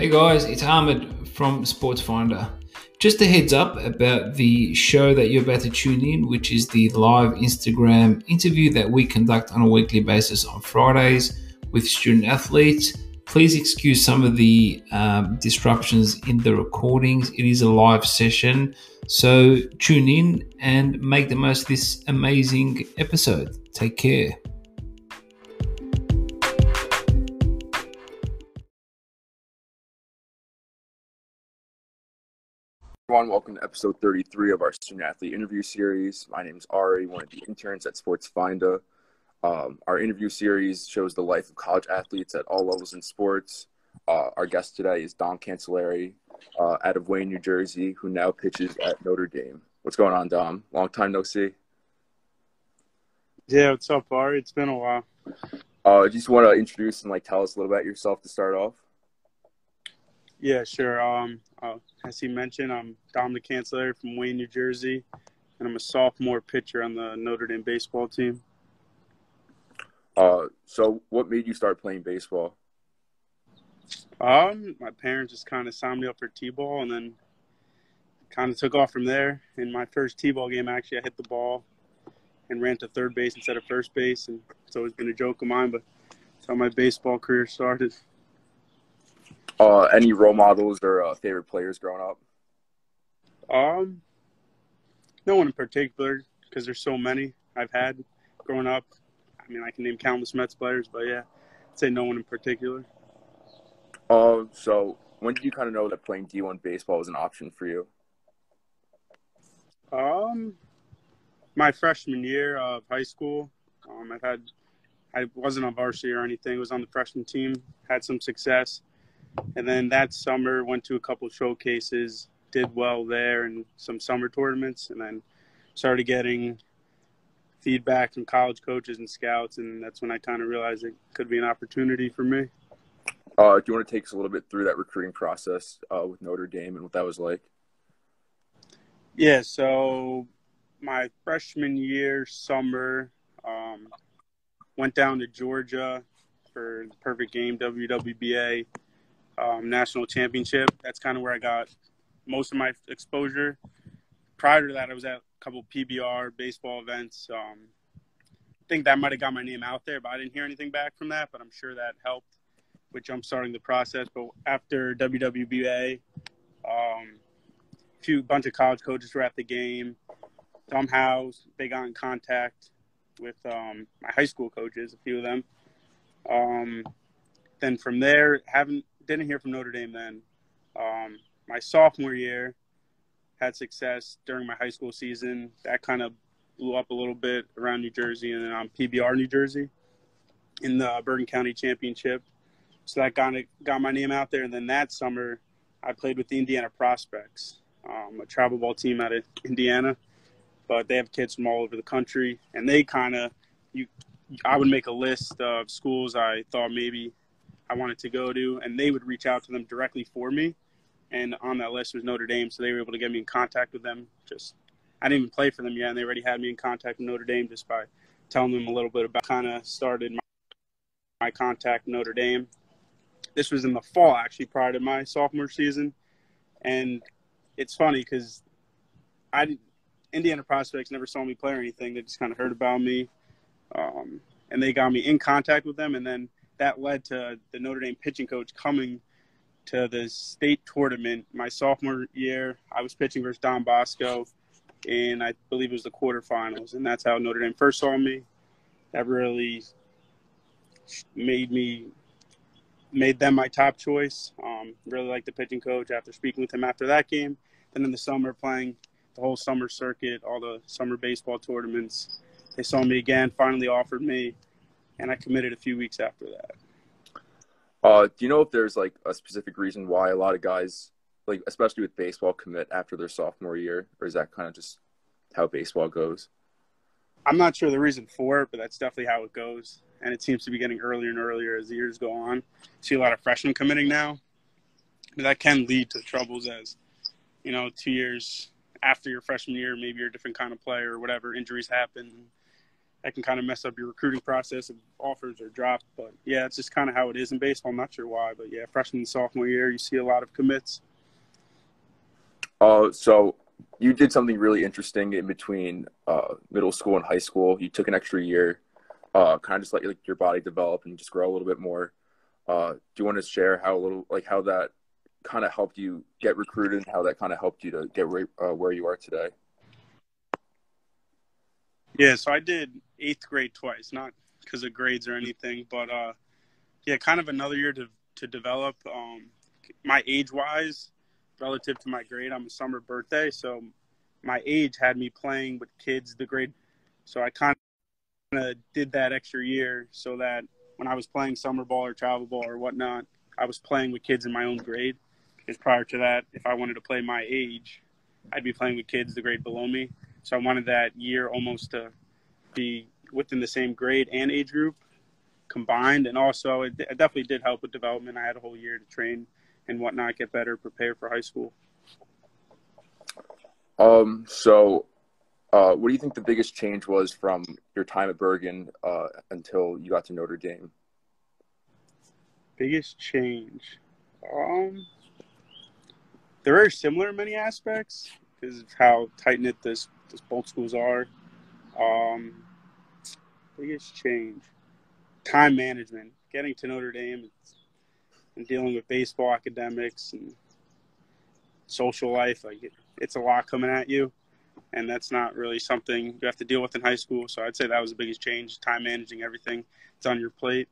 Hey guys, it's Ahmed from Sports Finder. Just a heads up about the show that you're about to tune in, which is the live Instagram interview that we conduct on a weekly basis on Fridays with student athletes. Please excuse some of the um, disruptions in the recordings. It is a live session, so tune in and make the most of this amazing episode. Take care. Everyone. Welcome to episode 33 of our student athlete interview series. My name is Ari, one of the interns at Sports Finder. Um, our interview series shows the life of college athletes at all levels in sports. Uh, our guest today is Dom Cancelleri uh, out of Wayne, New Jersey, who now pitches at Notre Dame. What's going on, Dom? Long time no see. Yeah, what's up, Ari? It's been a while. Uh, just want to introduce and like tell us a little about yourself to start off. Yeah, sure. Um, uh, as he mentioned, I'm Dom the Canceller from Wayne, New Jersey, and I'm a sophomore pitcher on the Notre Dame baseball team. Uh, so, what made you start playing baseball? Um, my parents just kind of signed me up for t-ball, and then kind of took off from there. In my first t-ball game, actually, I hit the ball and ran to third base instead of first base, and it's always been a joke of mine. But that's how my baseball career started. Uh, any role models or uh, favorite players growing up? Um, no one in particular because there's so many I've had growing up. I mean, I can name countless Mets players, but yeah, I'd say no one in particular. Uh, so when did you kind of know that playing D1 baseball was an option for you? Um, my freshman year of high school, um, I've had, I wasn't on varsity or anything. Was on the freshman team, had some success, and then that summer went to a couple showcases, did well there, and some summer tournaments, and then started getting feedback from college coaches and scouts, and that's when I kind of realized it could be an opportunity for me. Uh, do you want to take us a little bit through that recruiting process uh, with Notre Dame and what that was like? Yeah, so my freshman year summer, um, went down to Georgia for the perfect game WWBA um, national championship. That's kind of where I got most of my exposure. Prior to that, I was at a couple PBR baseball events. Um, I think that might have got my name out there, but I didn't hear anything back from that. But I'm sure that helped with jumpstarting the process. But after WWBA, um, few bunch of college coaches were at the game. Somehow they got in contact with um, my high school coaches, a few of them. Um, then from there, haven't didn't hear from Notre Dame. Then um, my sophomore year had success during my high school season. That kind of blew up a little bit around New Jersey and then on PBR New Jersey in the Bergen County Championship. So that got got my name out there. And then that summer, I played with the Indiana Prospects um, a travel ball team out of Indiana, but they have kids from all over the country, and they kind of you. I would make a list of schools I thought maybe I wanted to go to, and they would reach out to them directly for me. And on that list was Notre Dame, so they were able to get me in contact with them. Just I didn't even play for them yet, and they already had me in contact with Notre Dame just by telling them a little bit about. Kind of started my, my contact Notre Dame. This was in the fall, actually, prior to my sophomore season, and it's funny because I Indiana prospects never saw me play or anything. They just kind of heard about me, um, and they got me in contact with them, and then that led to the Notre Dame pitching coach coming to the state tournament my sophomore year. I was pitching versus Don Bosco, and I believe it was the quarterfinals, and that's how Notre Dame first saw me. That really made me made them my top choice. Um, really liked the pitching coach after speaking with him after that game. Then in the summer, playing the whole summer circuit, all the summer baseball tournaments, they saw me again. Finally, offered me, and I committed a few weeks after that. Uh, do you know if there's like a specific reason why a lot of guys, like especially with baseball, commit after their sophomore year, or is that kind of just how baseball goes? I'm not sure the reason for it, but that's definitely how it goes. And it seems to be getting earlier and earlier as the years go on. See a lot of freshmen committing now. But that can lead to troubles as, you know, two years after your freshman year, maybe you're a different kind of player or whatever, injuries happen. That can kind of mess up your recruiting process if offers are dropped. But yeah, it's just kind of how it is in baseball. I'm not sure why, but yeah, freshman and sophomore year, you see a lot of commits. Uh, so you did something really interesting in between uh, middle school and high school. You took an extra year, uh, kind of just let your, like, your body develop and just grow a little bit more. Uh, do you want to share how a little like how that kind of helped you get recruited and how that kind of helped you to get where, uh, where you are today? Yeah, so I did eighth grade twice, not because of grades or anything, but uh, yeah, kind of another year to to develop. Um, my age wise, relative to my grade, I'm a summer birthday, so my age had me playing with kids the grade. So I kind of did that extra year so that when I was playing summer ball or travel ball or whatnot, I was playing with kids in my own grade. Because prior to that, if I wanted to play my age, I'd be playing with kids the grade below me. So I wanted that year almost to be within the same grade and age group combined. And also, it, it definitely did help with development. I had a whole year to train and whatnot, get better, prepare for high school. Um, so, uh, what do you think the biggest change was from your time at Bergen uh, until you got to Notre Dame? Biggest change, um, they're very similar in many aspects because of how tight knit this, this both schools are. Um, biggest change, time management. Getting to Notre Dame and dealing with baseball, academics, and social life, like it, it's a lot coming at you, and that's not really something you have to deal with in high school. So I'd say that was the biggest change: time managing everything. It's on your plate.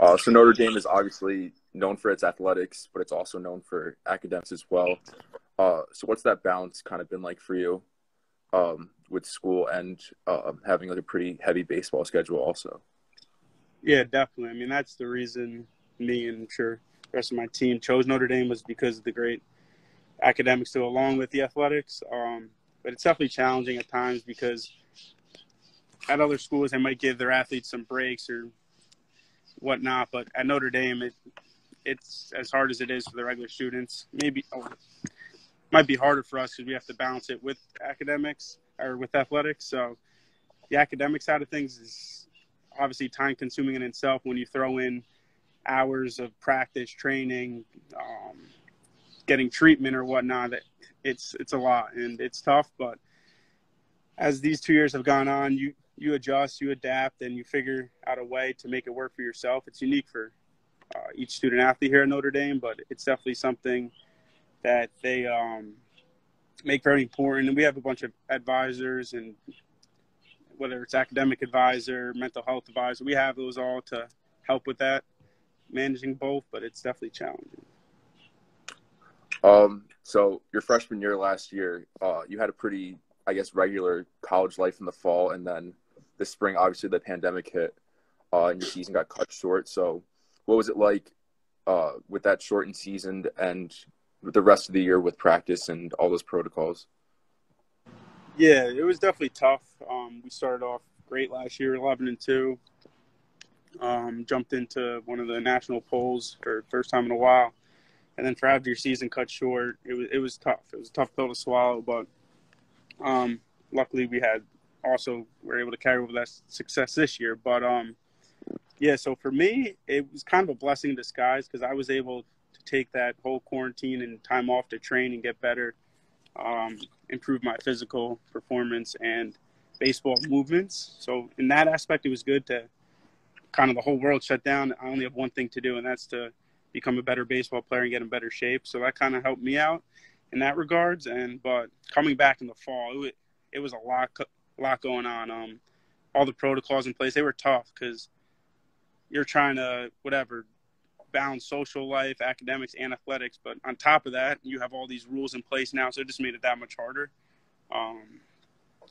Uh, so Notre Dame is obviously known for its athletics, but it's also known for academics as well. Uh, so what's that balance kind of been like for you um, with school and uh, having like a pretty heavy baseball schedule also? Yeah, definitely. I mean, that's the reason me and I'm sure the rest of my team chose Notre Dame was because of the great academics to along with the athletics. Um, but it's definitely challenging at times because at other schools they might give their athletes some breaks or whatnot, but at Notre Dame it it's as hard as it is for the regular students. Maybe oh, might be harder for us because we have to balance it with academics or with athletics. So the academic side of things is obviously time consuming in itself when you throw in hours of practice, training, um, getting treatment or whatnot. It's it's a lot and it's tough. But as these two years have gone on, you you adjust, you adapt, and you figure out a way to make it work for yourself. It's unique for uh, each student athlete here at Notre Dame, but it's definitely something that they um, make very important. And we have a bunch of advisors and whether it's academic advisor, mental health advisor, we have those all to help with that, managing both, but it's definitely challenging. Um, so your freshman year last year, uh, you had a pretty, I guess, regular college life in the fall, and then this spring, obviously, the pandemic hit, uh, and your season got cut short. So, what was it like uh, with that shortened season and the rest of the year with practice and all those protocols? Yeah, it was definitely tough. Um, we started off great last year, eleven and two. Um, jumped into one of the national polls for first time in a while, and then for after your season cut short, it was it was tough. It was a tough pill to swallow, but um, luckily we had also were able to carry over that success this year. But um, yeah, so for me, it was kind of a blessing in disguise because I was able to take that whole quarantine and time off to train and get better, um, improve my physical performance and baseball movements. So in that aspect, it was good to kind of the whole world shut down. I only have one thing to do, and that's to become a better baseball player and get in better shape. So that kind of helped me out in that regards. And but coming back in the fall, it, it was a lot, a lot going on. Um, all the protocols in place, they were tough because you're trying to whatever balance social life, academics, and athletics. But on top of that, you have all these rules in place now, so it just made it that much harder. Um,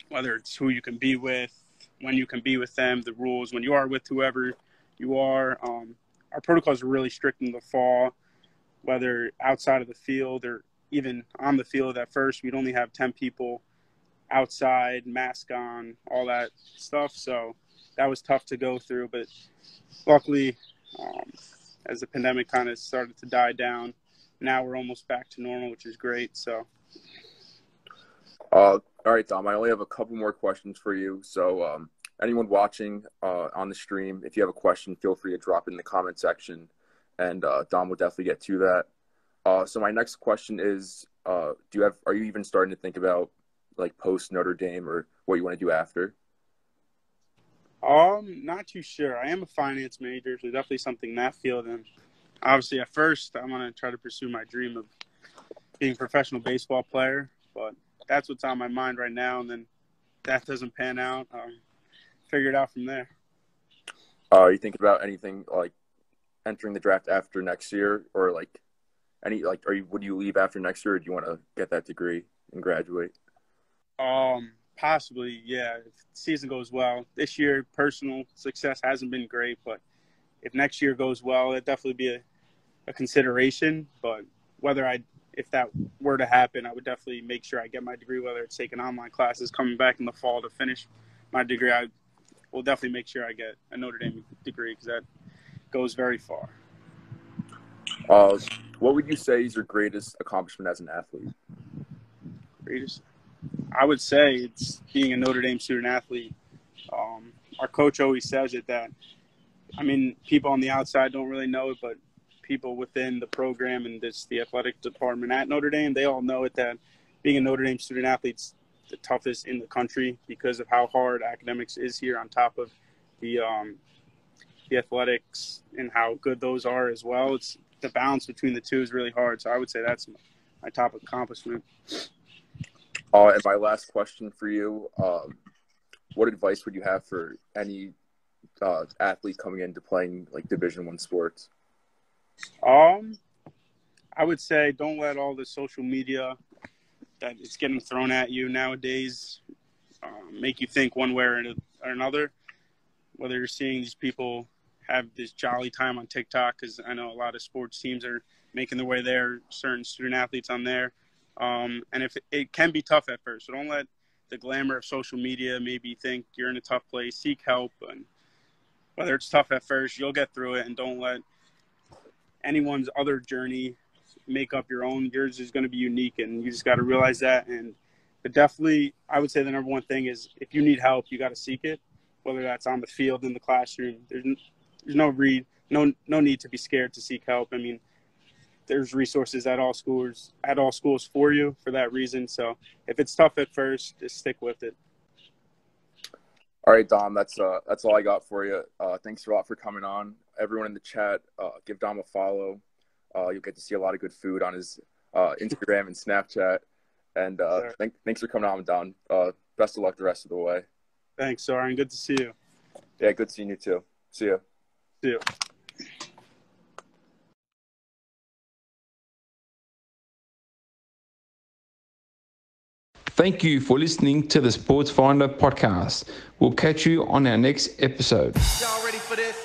whether it's who you can be with, when you can be with them, the rules, when you are with whoever you are. Um, our protocols are really strict in the fall, whether outside of the field or even on the field at first. We'd only have 10 people outside, mask on, all that stuff. So that was tough to go through. But luckily, um, as the pandemic kind of started to die down, now we're almost back to normal, which is great. So. Uh, all right, Dom. I only have a couple more questions for you. So, um, anyone watching uh, on the stream, if you have a question, feel free to drop it in the comment section, and uh, Dom will definitely get to that. Uh, so, my next question is: uh, Do you have? Are you even starting to think about like post Notre Dame or what you want to do after? Um, not too sure. I am a finance major, so definitely something in that field. And obviously, at first, I'm gonna try to pursue my dream of being a professional baseball player. But that's what's on my mind right now. And then that doesn't pan out, um, figure it out from there. Uh, are you thinking about anything like entering the draft after next year, or like any like are you would you leave after next year, or do you want to get that degree and graduate? Um, possibly, yeah. If the season goes well this year, personal success hasn't been great, but if next year goes well, it'd definitely be a, a consideration. But whether I if that were to happen, I would definitely make sure I get my degree, whether it's taking online classes, coming back in the fall to finish my degree. I will definitely make sure I get a Notre Dame degree because that goes very far. Uh, what would you say is your greatest accomplishment as an athlete? Greatest, I would say it's being a Notre Dame student athlete. Um, our coach always says it that, I mean, people on the outside don't really know it, but people within the program and this the athletic department at Notre Dame, they all know it that being a Notre Dame student athlete's the toughest in the country because of how hard academics is here on top of the um, the athletics and how good those are as well. It's the balance between the two is really hard. So I would say that's my top accomplishment. Uh, and my last question for you: um, What advice would you have for any uh, athlete coming into playing like Division One sports? Um, I would say don't let all the social media that it's getting thrown at you nowadays um, make you think one way or another. Whether you're seeing these people have this jolly time on TikTok, because I know a lot of sports teams are making their way there, certain student athletes on there. Um, and if it, can be tough at first, so don't let the glamour of social media maybe think you're in a tough place. Seek help, and whether it's tough at first, you'll get through it. And don't let anyone's other journey make up your own. Yours is going to be unique, and you just got to realize that. And but definitely, I would say the number one thing is if you need help, you got to seek it, whether that's on the field, in the classroom. There's there's no read, no no need to be scared to seek help. I mean, there's resources at all schools at all schools for you for that reason. So if it's tough at first, just stick with it. All right, Dom, that's uh, that's all I got for you. Uh, thanks a lot for coming on. Everyone in the chat, uh, give Dom a follow. Uh, you'll get to see a lot of good food on his uh, Instagram and Snapchat. And uh, sure. th- thanks for coming on, Dom. best of luck the rest of the way. Thanks, Soren. Good to see you. Yeah, good seeing you too. See you. See you. Thank you for listening to the Sports Finder podcast. We'll catch you on our next episode. Y'all ready for this?